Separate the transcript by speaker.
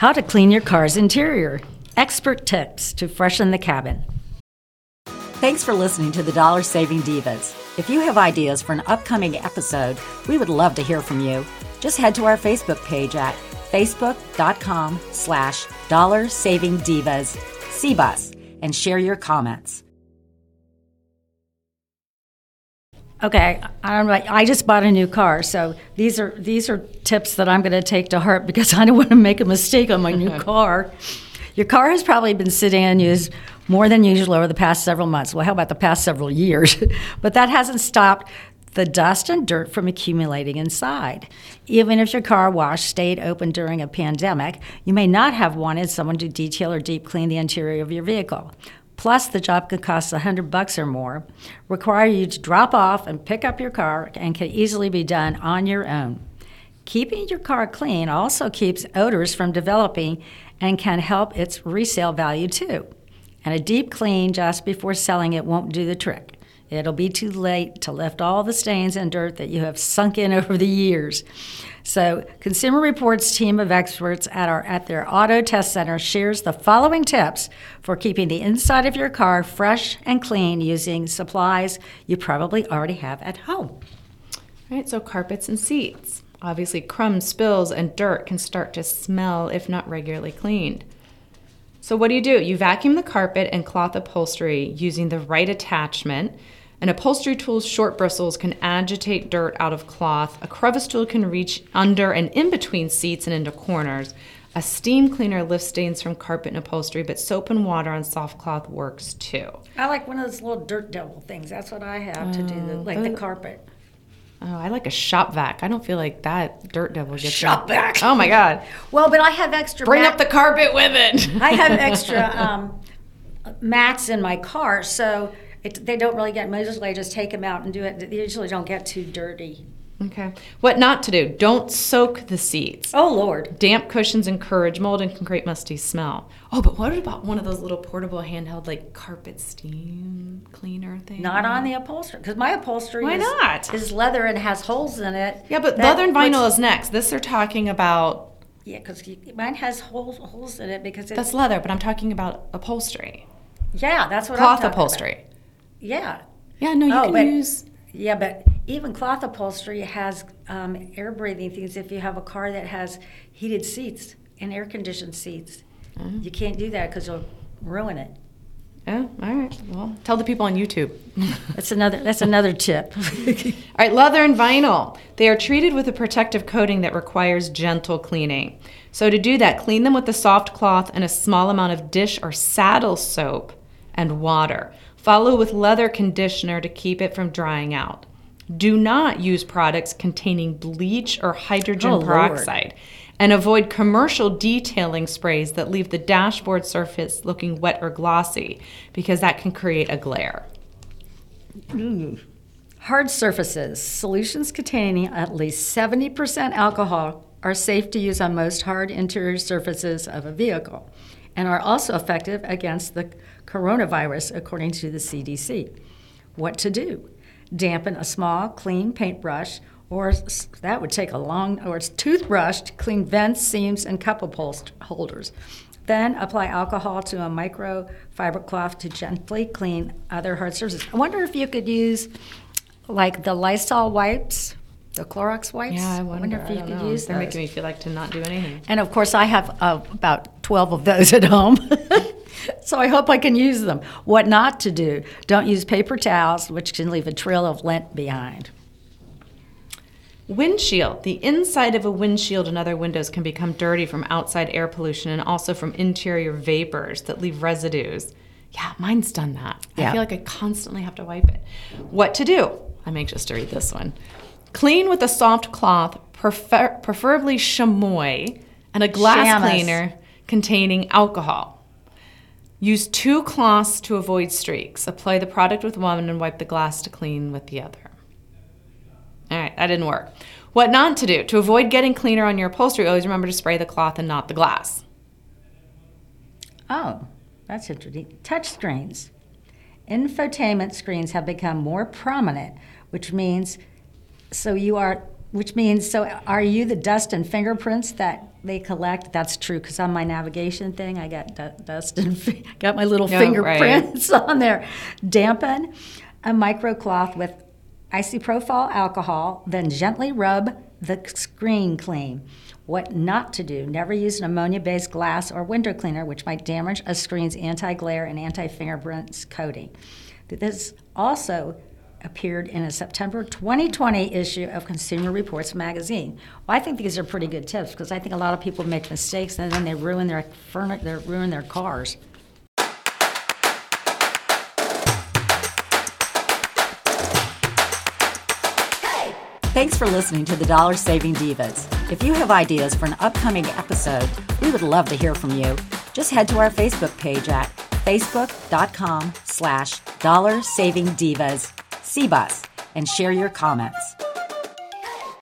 Speaker 1: How to clean your car's interior. Expert tips to freshen the cabin. Thanks for listening to the Dollar Saving Divas. If you have ideas for an upcoming episode, we would love to hear from you. Just head to our Facebook page at facebook.com slash dollar saving divas cbus and share your comments. Okay, I'm like, I just bought a new car, so these are these are tips that I'm going to take to heart because I don't want to make a mistake on my new car. Your car has probably been sitting unused more than usual over the past several months. Well, how about the past several years? but that hasn't stopped the dust and dirt from accumulating inside. Even if your car wash stayed open during a pandemic, you may not have wanted someone to detail or deep clean the interior of your vehicle. Plus, the job could cost 100 bucks or more, require you to drop off and pick up your car, and can easily be done on your own. Keeping your car clean also keeps odors from developing and can help its resale value too. And a deep clean just before selling it won't do the trick. It'll be too late to lift all the stains and dirt that you have sunk in over the years. So, Consumer Reports team of experts at our at their auto test center shares the following tips for keeping the inside of your car fresh and clean using supplies you probably already have at home. All
Speaker 2: right, so carpets and seats. Obviously, crumbs, spills, and dirt can start to smell if not regularly cleaned. So, what do you do? You vacuum the carpet and cloth upholstery using the right attachment an upholstery tool's short bristles can agitate dirt out of cloth. A crevice tool can reach under and in between seats and into corners. A steam cleaner lifts stains from carpet and upholstery, but soap and water on soft cloth works too.
Speaker 1: I like one of those little dirt devil things. That's what I have to do, the, like the oh. carpet.
Speaker 2: Oh, I like a shop vac. I don't feel like that dirt devil gets
Speaker 1: shop vac.
Speaker 2: Oh my god.
Speaker 1: well, but I have extra.
Speaker 2: Bring mat- up the carpet with it.
Speaker 1: I have extra um, mats in my car, so it, they don't really get usually I just take them out and do it. They usually don't get too dirty.
Speaker 2: Okay. What not to do? Don't soak the seats.
Speaker 1: Oh Lord.
Speaker 2: Damp cushions encourage mold and can create musty smell. Oh, but what about one of those little portable handheld like carpet steam cleaner things?
Speaker 1: Not on the upholstery because my upholstery
Speaker 2: Why
Speaker 1: is,
Speaker 2: not?
Speaker 1: is leather and has holes in it.
Speaker 2: Yeah, but leather and vinyl is next. This they're talking about.
Speaker 1: Yeah, because mine has holes holes in it because
Speaker 2: that's leather. But I'm talking about upholstery.
Speaker 1: Yeah, that's what
Speaker 2: cloth upholstery.
Speaker 1: About. Yeah.
Speaker 2: Yeah, no, you oh, can
Speaker 1: but,
Speaker 2: use.
Speaker 1: Yeah, but even cloth upholstery has um, air breathing things. If you have a car that has heated seats and air conditioned seats, mm-hmm. you can't do that because you'll ruin it.
Speaker 2: Oh, all right. Well, tell the people on YouTube.
Speaker 1: that's another. That's another tip.
Speaker 2: all right, leather and vinyl. They are treated with a protective coating that requires gentle cleaning. So to do that, clean them with a soft cloth and a small amount of dish or saddle soap and water. Follow with leather conditioner to keep it from drying out. Do not use products containing bleach or hydrogen oh, peroxide. Lord. And avoid commercial detailing sprays that leave the dashboard surface looking wet or glossy because that can create a glare.
Speaker 1: Mm. Hard surfaces. Solutions containing at least 70% alcohol are safe to use on most hard interior surfaces of a vehicle and are also effective against the coronavirus, according to the CDC. What to do? Dampen a small, clean paintbrush, or that would take a long, or it's toothbrush to clean vents, seams, and cup holders. Then apply alcohol to a microfiber cloth to gently clean other hard surfaces. I wonder if you could use like the Lysol wipes the Clorox wipes.
Speaker 2: Yeah, I wonder, I
Speaker 1: wonder if you could know. use
Speaker 2: They're
Speaker 1: those.
Speaker 2: making me feel like to not do anything.
Speaker 1: And of course, I have uh, about 12 of those at home. so I hope I can use them. What not to do don't use paper towels, which can leave a trail of lint behind.
Speaker 2: Windshield. The inside of a windshield and other windows can become dirty from outside air pollution and also from interior vapors that leave residues. Yeah, mine's done that. Yeah. I feel like I constantly have to wipe it. What to do? I'm anxious to read this one. Clean with a soft cloth, prefer- preferably chamois, and a glass Shamus. cleaner containing alcohol. Use two cloths to avoid streaks. Apply the product with one and wipe the glass to clean with the other. All right, that didn't work. What not to do? To avoid getting cleaner on your upholstery, always remember to spray the cloth and not the glass.
Speaker 1: Oh, that's interesting. Touch screens. Infotainment screens have become more prominent, which means so you are, which means, so are you the dust and fingerprints that they collect. That's true because on my navigation thing, I got du- dust and got my little
Speaker 2: Oh,
Speaker 1: fingerprints on there. Dampen a micro cloth with isopropyl alcohol, then gently rub the screen clean. What not to do: never use an ammonia-based glass or window cleaner, which might damage a screen's anti-glare and anti-fingerprints coating. This also appeared in a September 2020 issue of Consumer Reports magazine. Well, I think these are pretty good tips because I think a lot of people make mistakes and then they ruin their furniture, they ruin their cars.
Speaker 3: Thanks for listening to the Dollar Saving Divas. If you have ideas for an upcoming episode, we would love to hear from you. Just head to our Facebook page at facebook.com slash dollar saving divas CBUS and share your comments.